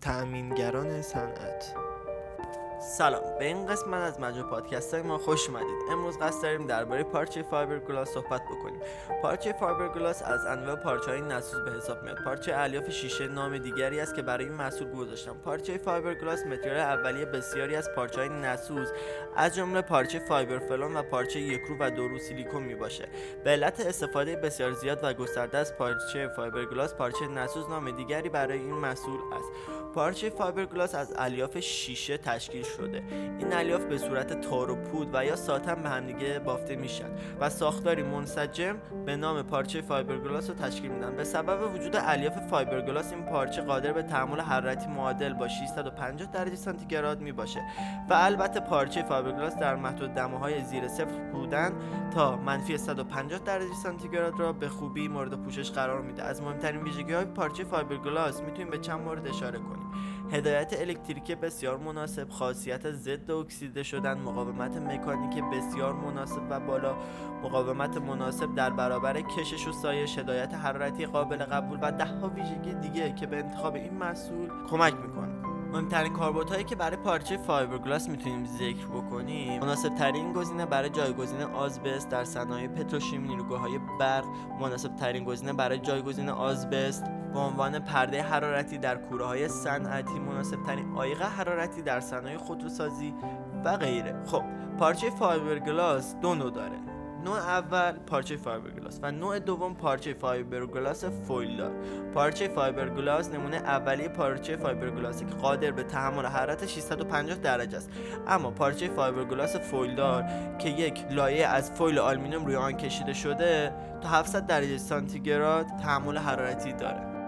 تأمینگران صنعت سلام. به این قسمت از مجموع پادکست ما خوش اومدید. امروز قصد داریم درباره پارچه فایبرگلاس صحبت بکنیم. پارچه فایبرگلاس از انواع پارچه های نسوز به حساب میاد. پارچه الیاف شیشه نام دیگری است که برای این محصول گذاشتن. پارچه فایبرگلاس متریال اولیه بسیاری از پارچه های نسوز از جمله پارچه فایبرفلون و پارچه یکرو و دورو سیلیکون می باشه به علت استفاده بسیار زیاد و گسترده از پارچه فایبرگلاس پارچه نسوز نام دیگری برای این محصول است. پارچه فایبرگلاس از الیاف شیشه تشکیل شده. این الیاف به صورت تار و پود و یا ساتن به همدیگه بافته میشن و ساختاری منسجم به نام پارچه فایبرگلاس رو تشکیل میدن. به سبب وجود الیاف فایبرگلاس این پارچه قادر به تحمل حرارتی معادل با 650 درجه سانتیگراد می باشه و البته پارچه فایبرگلاس در محدوده های زیر صفر برودت تا منفی 150 درجه سانتیگراد را به خوبی مورد پوشش قرار میده. از مهمترین ویژگی های پارچه فایبرگلاس می‌تونیم به چند مورد اشاره کنیم. هدایت الکتریکی بسیار مناسب خاصیت ضد اکسیده شدن مقاومت مکانیک بسیار مناسب و بالا مقاومت مناسب در برابر کشش و سایش هدایت حرارتی قابل قبول و ده ها ویژگی دیگه که به انتخاب این محصول کمک می‌کنه. مهمترین کاربردهایی که برای پارچه فایبرگلاس می‌تونیم ذکر بکنیم مناسب ترین گزینه برای جایگزین آزبست در صنایع پتروشیمی نیروگاههای برق مناسب ترین گزینه برای جایگزین آزبست به عنوان پرده حرارتی در کوره های صنعتی مناسب ترین عایق حرارتی در صنایع خودروسازی و غیره. خب پارچه فایبرگلاس دو نوع داره. نوع اول پارچه فایبرگلاس و نوع دوم پارچه فایبرگلاس فویل دار. پارچه فایبرگلاس نمونه اولیه پارچه فایبرگلاسی که قادر به تحمل حرارت 650 درجه است. اما پارچه فایبرگلاس فویل دار که یک لایه از فویل آلومینیوم روی آن کشیده شده تا 700 درجه سانتیگراد تحمل حرارتی داره.